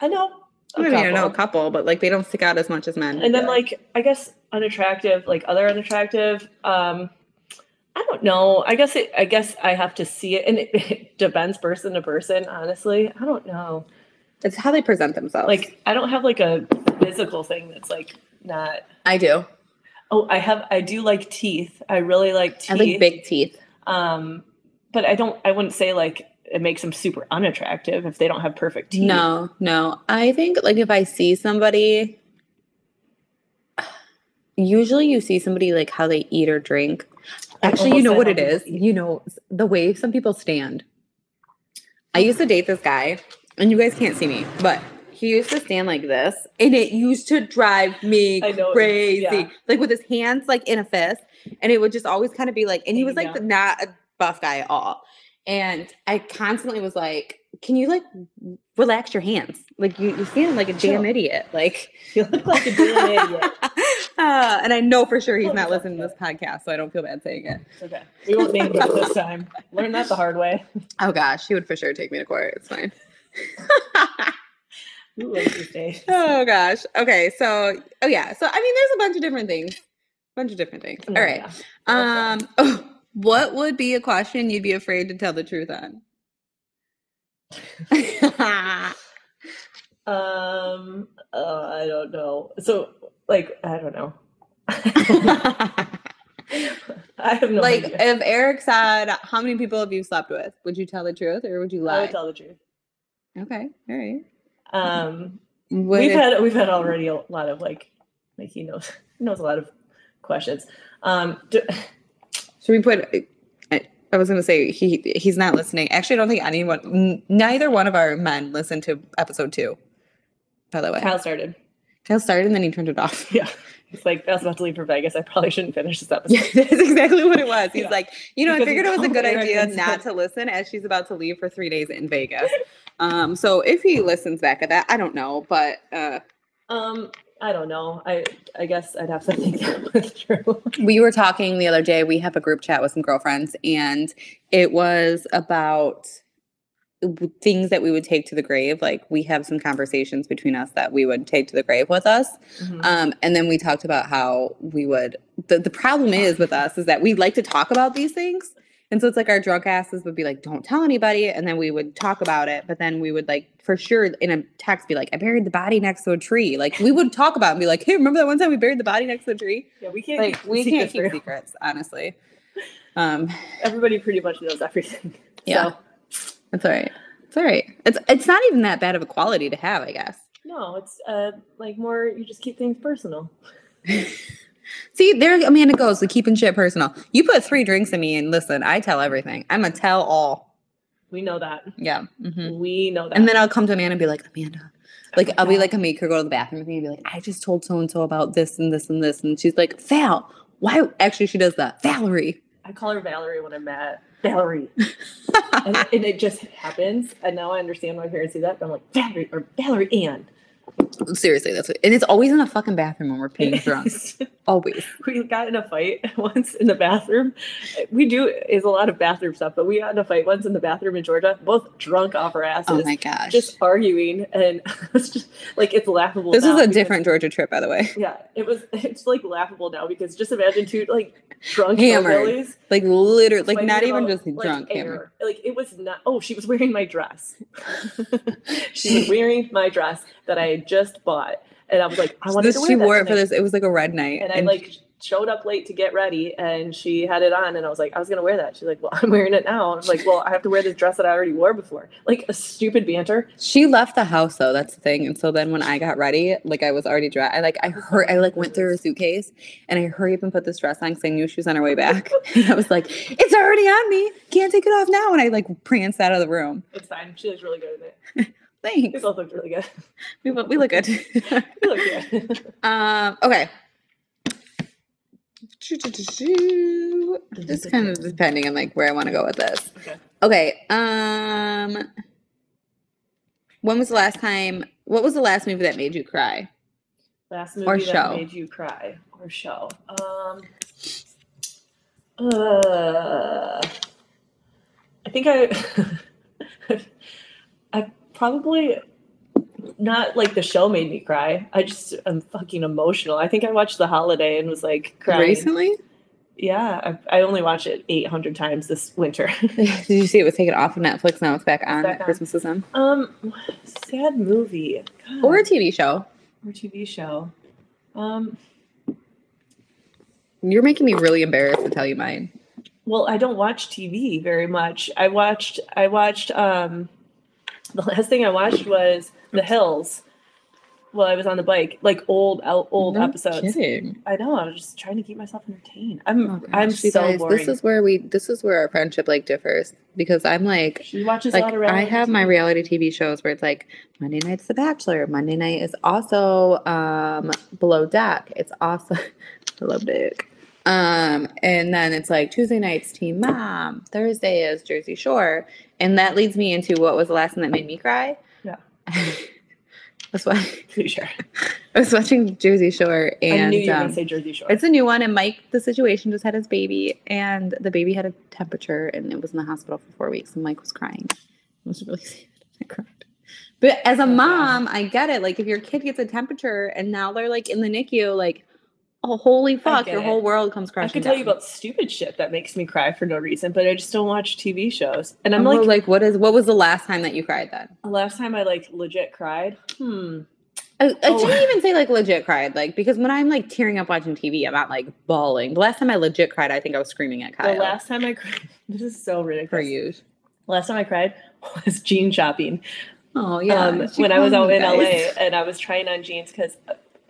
I know, I mean, I know a couple. but like they don't stick out as much as men. and then like I guess unattractive, like other unattractive. Um, I don't know. I guess it. I guess I have to see it, and it, it depends person to person. Honestly, I don't know. It's how they present themselves. Like I don't have like a physical thing that's like not. I do. Oh, I have. I do like teeth. I really like teeth. I like big teeth. Um, but I don't. I wouldn't say like it makes them super unattractive if they don't have perfect teeth. No, no. I think like if I see somebody, usually you see somebody like how they eat or drink. Actually, you know what it is. eat. You know the way some people stand. I used to date this guy, and you guys can't see me, but he used to stand like this, and it used to drive me know, crazy. yeah. Like with his hands like in a fist, and it would just always kind of be like, and he was like down. not a buff guy at all. And I constantly was like, "Can you like relax your hands? Like you, you stand like a damn Chill. idiot." Like, You look like a damn idiot. Uh, and I know for sure he's not listening to this podcast, so I don't feel bad saying it. It's okay. We won't name him this time. Learn that the hard way. Oh gosh, he would for sure take me to court. It's fine. Who lives these days? oh gosh. Okay, so oh yeah, so I mean, there's a bunch of different things. A Bunch of different things. No, All right. yeah. Um, oh, what would be a question you'd be afraid to tell the truth on? Um, uh, I don't know. So, like, I don't know. I have no like idea. if Eric said, "How many people have you slept with?" Would you tell the truth or would you lie? I would tell the truth. Okay, all right. Um, Would we've if- had we've had already a lot of like, like he knows knows a lot of questions. Um, do, Should we put? I, I was going to say he he's not listening. Actually, I don't think anyone, n- neither one of our men listened to episode two. By the way, Kyle, started. Kyle started and then he turned it off. Yeah, he's like, I was about to leave for Vegas. I probably shouldn't finish this episode. That's exactly what it was. He's Yeah. like, you know, Because I figured it was a good idea not to listen as she's about to leave for three days in Vegas. Um, so if he listens back at that, I don't know, but uh, Um, I don't know. I I guess I'd have to think that was true. we were talking the other day. We have a group chat with some girlfriends, and it was about things that we would take to the grave. Like we have some conversations between us that we would take to the grave with us. Um, and then we talked about how we would. The, the problem is with us is that we like to talk about these things. And so it's like our drunk asses would be like, don't tell anybody. And then we would talk about it. But then we would like, for sure, in a text, be like, I buried the body next to a tree. Like we would talk about it and be like, hey, remember that one time we buried the body next to a tree? yeah, we can't. Like keep we can't secrets keep real. secrets, honestly. Um, Everybody pretty much knows everything. Yeah. So, it's all right. It's all right. It's it's not even that bad of a quality to have, I guess. no, it's uh like more. You just keep things personal. See, there Amanda goes with keeping shit personal. You put three drinks in me, and listen, I tell everything. I'm a tell all. We know that. Yeah. mhm. We know that. And then I'll come to Amanda and be like, Amanda, like I'll be like, I make her go to the bathroom with me and be like, I just told so and so about this and this and this, and she's like, Val, why? Actually, she does that. Valerie. I call her Valerie when I'm mad. Valerie, and, and it just happens. And now I understand why parents do that. I'm like Valerie or Valerie Ann. Seriously, that's what, and it's always in the fucking bathroom when we're peeing drunk. Always. we got in a fight once in the bathroom. We do is a lot of bathroom stuff, but we got in a fight once in the bathroom in Georgia, both drunk off our asses. Oh my gosh. Just arguing, and it's just like it's laughable. this was a because- different Georgia trip, by the way. Yeah, it was. It's like laughable now because just imagine two like drunk Hammered. Like literally, like not even just like, drunk. air. hammered. Like it was not. Oh, she was wearing my dress. she was wearing my dress that I had just bought, and I was like, I wanted This, to wear she wore it for this. It was like a red night, and I like showed up late to get ready, and she had it on, and I was like, I was gonna wear that. She's like, Well, I'm wearing it now. I was like, Well, I have to wear this dress that I already wore before. Like a stupid banter. She left the house though. That's the thing. And so then when I got ready, like I was already dressed. I like I heard I like went through her suitcase and I hurried up and put this dress on because I knew she was on her way back. and I was like, "It's already on me. Can't take it off now." And I like pranced out of the room. It's fine. She looks really good in it. We Thanks. both looked really good. We, look- we look good. We look good. um. Okay. Just kind of depending on like where I want to go with this. Okay. Okay. Um. When was the last time? What was the last movie that made you cry? Last movie Or that show. made you cry or show. Um. Uh, I think I. Probably not like the show made me cry. I just am fucking emotional. I think I watched The Holiday and was like crying. Recently? Yeah, I, I only watched it eight hundred times this winter. Did you see it was taken off of Netflix? Now it's back on. back. Christmas is on. um, sad movie God. Or a TV show. or TV show. Um, You're making me really embarrassed to tell you mine. well, I don't watch TV very much. I watched. I watched. Um, the last thing I watched was The Hills. While I was on the bike, like old, old No episodes. kidding. I know. I was just trying to keep myself entertained. I'm. Oh, I'm gosh, so guys, boring. This is where we. This is where our friendship like differs because I'm like, she watches like a lot of I reality have my reality TV shows where it's like Monday night's The Bachelor. Monday night is also um Below Deck. It's also Below Deck. Um, and then it's like Tuesday nights Teen Mom. Thursday is Jersey Shore, and that leads me into what was the last one that made me cry. Yeah. That's why sure. I was watching Jersey Shore, and I knew you were um, gonna say Jersey Shore. it's a new one, and Mike, the situation just had his baby, and the baby had a temperature, and it was in the hospital for four weeks, and Mike was crying. It was really sad. I cried. But as a mom, I get it. Like, if your kid gets a temperature, and now they're like in the NICU, like, oh, holy fuck, your it. whole world comes crashing. I could tell you about stupid shit that makes me cry for no reason, but I just don't watch TV shows. And I'm like, like, what is? What was the last time that you cried? Then the last time I like legit cried. Hmm. I, I Oh. shouldn't even say like legit cried, like because when I'm like tearing up watching TV, I'm not like bawling. The last time I legit cried, I think I was screaming at Kyle. The last time I cried. This is so ridiculous. for you. Last time I cried was jean shopping. Oh yeah. um, when I was out in. LA and I was trying on jeans because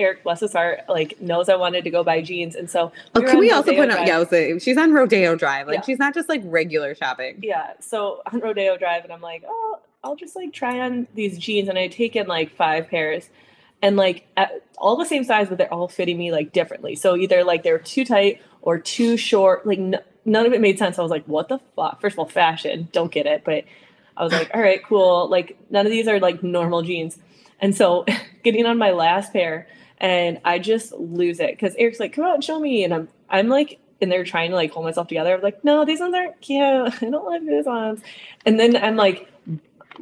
Eric, bless his heart, like knows I wanted to go buy jeans, and so Oh, can on we also point out? Yeah, I was saying, she's on Rodeo Drive. Like Yeah. she's not just like regular shopping. yeah. So on Rodeo Drive, and I'm like, oh, I'll just like try on these jeans, and I take in like five pairs, and like at, all the same size, but they're all fitting me like differently. So either like they're too tight or too short. Like n- none of it made sense. I was like, what the fuck? First of all, fashion, don't get it, but I was like, all right, cool. Like none of these are like normal jeans, and so getting on my last pair. And I just lose it because Eric's like, "Come out and show me," and I'm, I'm like, and they're trying to like hold myself together. I'm like, "No, these ones aren't cute. I don't like these ones." And then I'm like,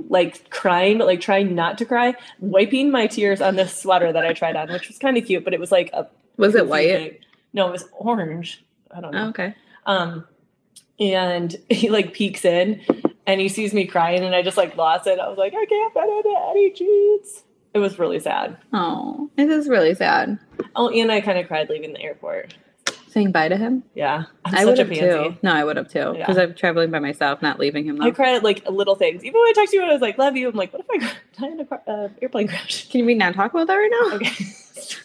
like crying, but like trying not to cry, wiping my tears on this sweater that I tried on, which was kind of cute, but it was like a Was it white? thing. No, it was orange. I don't know. Oh, okay. Um, and he like peeks in and he sees me crying, and I just like lost it. I was like, I can't fit into any jeans. It was really sad. Oh, it is really sad. Oh, and I kind of cried leaving the airport. Saying bye to him. Yeah, I'm I would such a have too. No, I would have too. Yeah. Because I'm traveling by myself, not leaving him. I cried at like little things. Even when I talked to you I was like, "Love you," I'm like, "What if I die in a car, uh, airplane crash?" Can we not talk about that right now? Okay,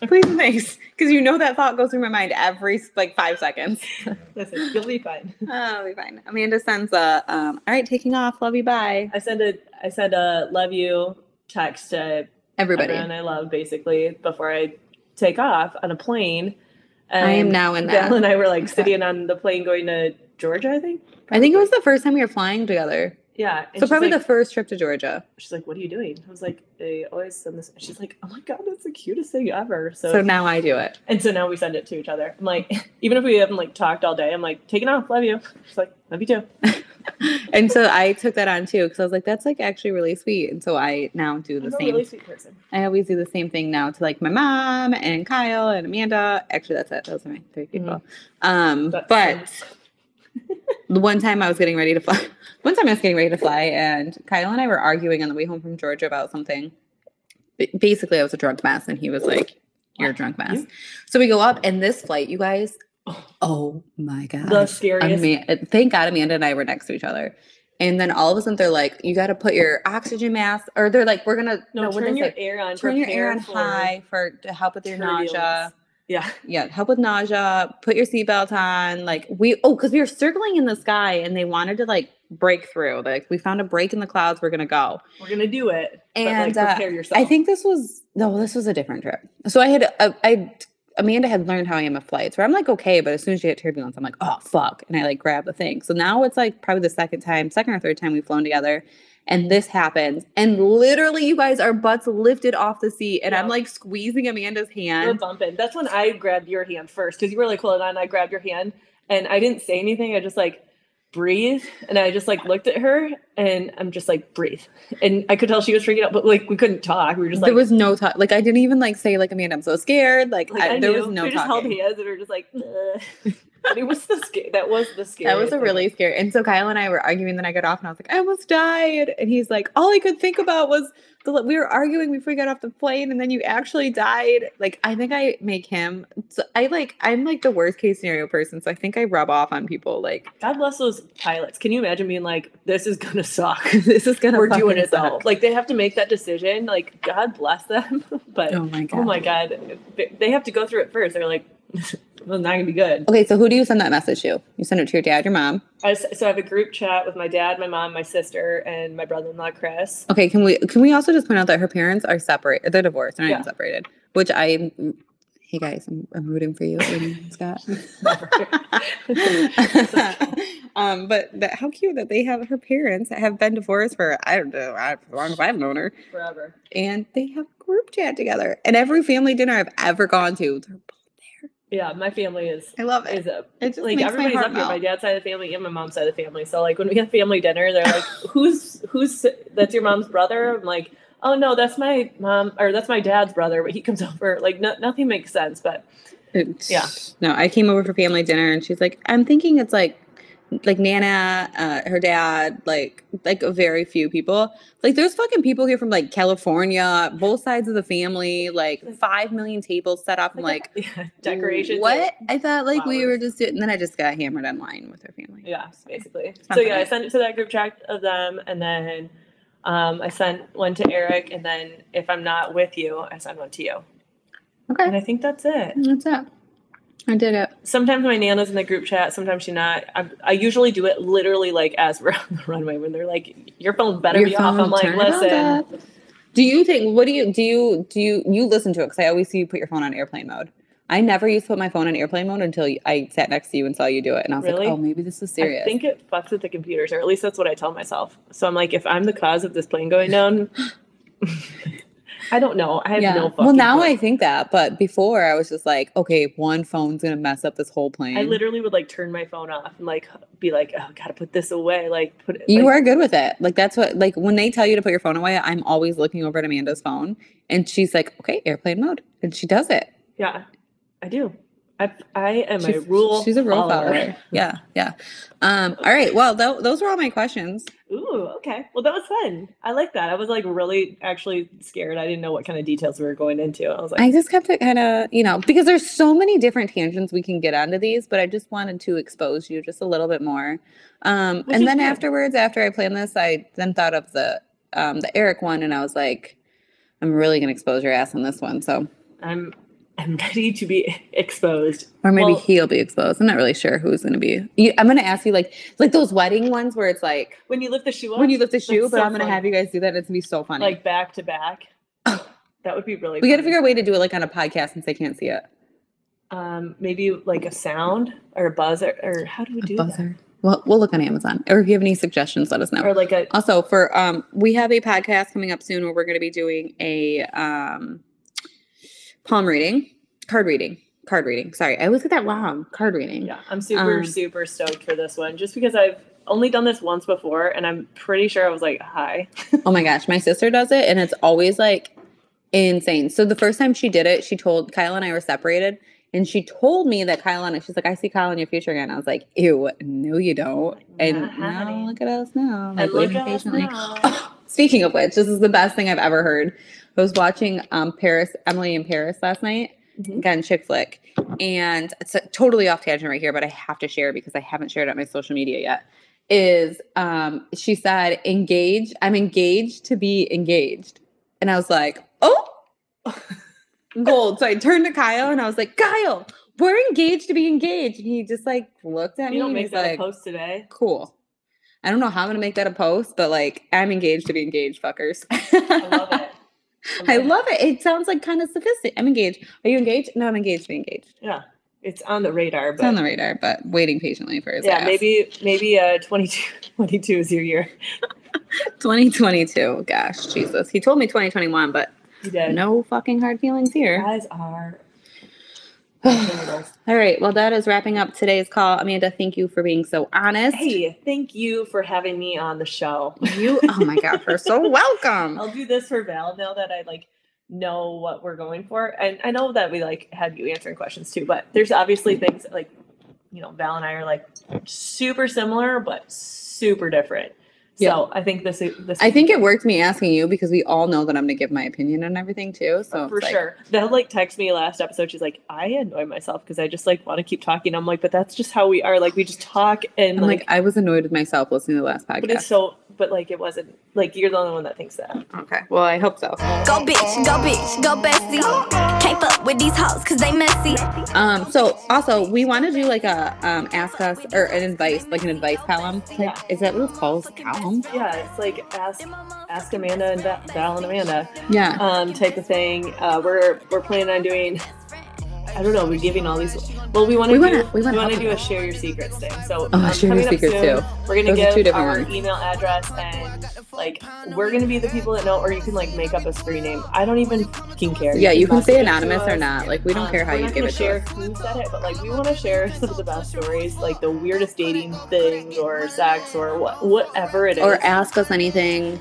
Please, thanks. Because you know that thought goes through my mind every like five seconds. listen, you'll be fine. oh, I'll be fine. Amanda sends a um. All right, taking off. Love you. Bye. I sent a I sent a love you text to Everybody. everyone I love basically before I take off on a plane. And I am now in Val that. and I were like sitting on the plane going to Georgia, I think. I think it was the first time we were flying together. Yeah. So probably like, the first trip to Georgia. she's like, "What are you doing?" I was like, "They always send this." She's like, "Oh my god, that's the cutest thing ever." So, So now I do it. and so now we send it to each other. I'm like, even if we haven't like talked all day, I'm like, "Taking off, love you." She's like, "Love you too." And so I took that on too because I was like, that's like actually really sweet. And so I now do the I'm same. really sweet person. I always do the same thing now to like my mom and Kyle and Amanda. Actually, that's it. Those are my three people. Um, That's but the one time I was getting ready to fly, one time I was getting ready to fly, and Kyle and I were arguing on the way home from Georgia about something. B- Basically, I was a drunk mess, and he was like, "You're a drunk mess." So we go up, and this flight, you guys, oh my god, the scariest. Ama- thank God Amanda and I were next to each other. And then all of a sudden they're like, you got to put your oxygen mask, or they're like, we're gonna no, what'd turn they your say? air on. turn your air on high for to help with your turbulence. nausea. Yeah. Yeah, help with nausea. Put your seatbelt on. Like we, oh, because we were circling in the sky and they wanted to like break through. Like we found a break in the clouds. We're gonna go. We're gonna do it. And but like, uh, prepare yourself. I think this was no, this was a different trip. So I had, uh, I Amanda had learned how I am at flights, where I'm like okay, but as soon as you get turbulence, I'm like oh fuck, and I like grab the thing. So now it's like probably the second time, second or third time we've flown together. And this happens, and literally, you guys, our butts lifted off the seat, and I'm like squeezing Amanda's hand. we're bumping. That's when I grabbed your hand first because you were like holding on. I grabbed your hand and I didn't say anything. I just like breathe and I just like looked at her and I'm just like breathe. And I could tell she was freaking out, but like we couldn't talk. We were just like there was no talk. Like I didn't even like say like Amanda, I'm so scared. Like, like, I, I there was no we just held hands and we were just like. "Ugh." But it was the sca- that was the scary. That was a really scary. And so Kyle and I were arguing. Then I got off and I was like, I almost died. And he's like, all I could think about was the, we were arguing before we got off the plane, and then you actually died. Like I think I make him. So I like I'm like the worst case scenario person. So I think I rub off on people. Like God bless those pilots. Can you imagine being like, "This is gonna suck. this is gonna. We're doing it though." Like they have to make that decision. Like God bless them, but Oh my god. oh my God, they- they have to go through it first. They're like, "Well, not gonna be good." Okay, so who do you send that message to? You send it to your dad, your mom. I, so I have a group chat with my dad, my mom, my sister, and my brother-in-law Chris. Okay, can we can we also just point out that her parents are separate? They're divorced. They're not Yeah. even separated. Which I, hey guys, I'm, I'm rooting for you, Scott. um, but that, how cute that they have her parents have been divorced for I don't know as long as I've known her, Forever. and they have group chat together. And every family dinner I've ever gone to, they're both there. Yeah, my family is I love it. is up. It just Like everybody's up here. My melt. dad's side of the family and my mom's side of the family. So like when we have family dinner, they're like, "Who's who's that's your mom's brother?" I'm like, "Oh no, that's my mom or that's my dad's brother." But he comes over. Like no, nothing makes sense. But It- Yeah. No, I came over for family dinner and she's like, I'm thinking it's like like Nana, uh, her dad, like like a very few people. Like there's fucking people here from like California, both sides of the family, like five million tables set up. I'm like, yeah, decorations. What? I thought like we were just doing and then I just got hammered online with her family. Yeah, basically. So yeah, I sent it to that group chat of them, and then um, I sent one to Eric, and then if I'm not with you, I send one to you. Okay. And I think that's it. That's it. I did it. Sometimes my nana's in the group chat, sometimes she's not. I, I usually do it literally like as we're on the runway when they're like, "Your phone better Your be off." I'm like, turn it on, "Listen, Do you think what do you do you do you you listen to it? Because I always see you put your phone on airplane mode. I never used to put my phone on airplane mode until I sat next to you and saw you do it, and I was Really? like, "Oh, maybe this is serious." I think it fucks with the computers, or at least that's what I tell myself. So I'm like, if I'm the cause of this plane going down, I don't know. I have yeah. no well, now. I think that, but before I was just like, "Okay, one phone's gonna mess up this whole plane." I literally would like turn my phone off and like be like, "Oh, gotta put this away." Like put it. You like, are good with it. Like that's what like when they tell you to put your phone away, I'm always looking over at Amanda's phone and she's like, "Okay, airplane mode." And she does it. Yeah, I do. I I am a She's- rule. She's a rule follower. follower. Yeah, yeah. Um all right. Well, tho- those are all my questions. Ooh, okay. Well, that was fun. I like that. I was like really actually scared. I didn't know what kind of details we were going into. I was like, I just kept it kind of, you know, because there's so many different tangents we can get onto these, but I just wanted to expose you just a little bit more. Um, and then good. afterwards, after I planned this, I then thought of the um, the Eric one, and I was like, I'm really gonna expose your ass on this one. So, I'm I'm ready to be exposed. or maybe Well- he'll be exposed. I'm not really sure who's gonna be. You, I'm gonna ask you like like those wedding ones where it's like When you lift the shoe up, when you lift the shoe, but so I'm gonna have you guys do that. It's gonna be so funny. like back to back. That would be really. we got to figure out a way to do it like on a podcast since they can't see it. um maybe like a sound or a buzzer or, how do we do that? We'll, we'll look on Amazon. Or if you have any suggestions, let us know. Or like a Also, for um, we have a podcast coming up soon where we're going to be doing a um, palm reading, card reading, card reading. Sorry, I always get that wrong. Card reading. yeah, I'm super Um, super stoked for this one just because I've only done this once before and I'm pretty sure I was like, "Hi." Oh my gosh, my sister does it, and it's always like insane. So the first time she did it, she told Kyle and I were separated, and she told me that Kyle and I, she's like, I see Kyle in your future again. I was like, Ew, no, you don't. And now honey. look at us now. Like look at us now. Speaking of which, this is the best thing I've ever heard. I was watching um Paris, Emily in Paris last night. Mhm. Again, chick flick. And it's a, totally off tangent right here, but I have to share because I haven't shared it on my social media yet. Is um she said, engage, I'm engaged to be engaged. And I was like, oh gold. So I turned to Kyle and I was like, Kyle, we're engaged to be engaged. And he just like looked at You me don't and make he's that like, a post today. cool. I don't know how I'm gonna make that a post, but like I'm engaged to be engaged, fuckers. I love it. I love it. It sounds like kind of sophisticated. I'm engaged. Are you engaged? No, I'm engaged to be engaged. Yeah. It's on the radar, It's on the radar, but waiting patiently for his yeah, ass. maybe maybe uh 22 22 is your year. 2022. Gosh, Jesus. He told me 2021, but You no fucking hard feelings here. guys are All right. Well, that is wrapping up today's call. Amanda, thank you for being so honest. Hey, thank you for having me on the show. You, oh my God, you're so welcome. I'll do this for Val now that I like know what we're going for. And I know that we like have you answering questions too, but there's obviously things like you know, Val and I are like super similar but super different. So I think this is this I think it worked me asking you because we all know that I'm going to give my opinion on everything too. So for like, sure. Val like text me last episode. She's like, I annoy myself because I just like want to keep talking. I'm like, but that's just how we are. Like we just talk and I'm like, like, I was annoyed with myself listening to the last podcast. but it's so but like it wasn't like you're the only one that thinks that. okay. Well, I hope so. Go bitch, go bitch, go bestie. Can't fuck with these hoes cause they messy. Um, so also we want to do like a um ask us or an advice, like an advice column. Yeah. Is that what it's called? Column? Yeah, it's like ask ask Amanda and Val and Amanda. Yeah. um, type of thing. Uh, we're we're planning on doing. I don't know. We're giving all these. Well, we want to. We to wanna- do. we want to do a share your secrets thing. So Oh, um, share your coming up secrets soon, too. We're gonna Those two give our email address and like we're gonna be the people that know, or you can like make up a screen name. I don't even fucking care. Yeah, you can say to anonymous or not. Like we don't Um, care how you give it to share us. who said it, but like we want to share some of the best stories, like the weirdest dating things or sex or what, whatever it is. Or ask us anything.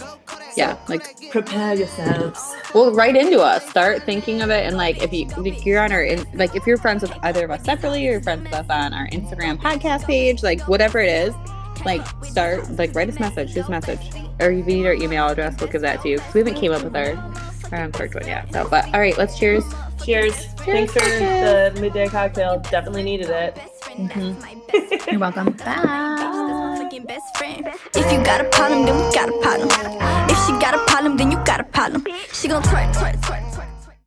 Yeah, like prepare yourselves. well, write into us. Start thinking of it, and like if you if you're on our in, like if you're friends with either of us separately, or you're friends with us on our Instagram podcast page, like whatever it is, like start like write us a message, shoot us a message, or if you need our email address, we'll give that to you. 'cause we haven't came up with our our um, correct one yet. So, but all right, let's cheers. Cheers. Thanks for the midday cocktail. Definitely needed it. You're welcome. Bye. Best friend. If you got a problem, then we got a problem. If she got a problem, then you got a problem. She gon' twerk, twerk, twerk, twerk.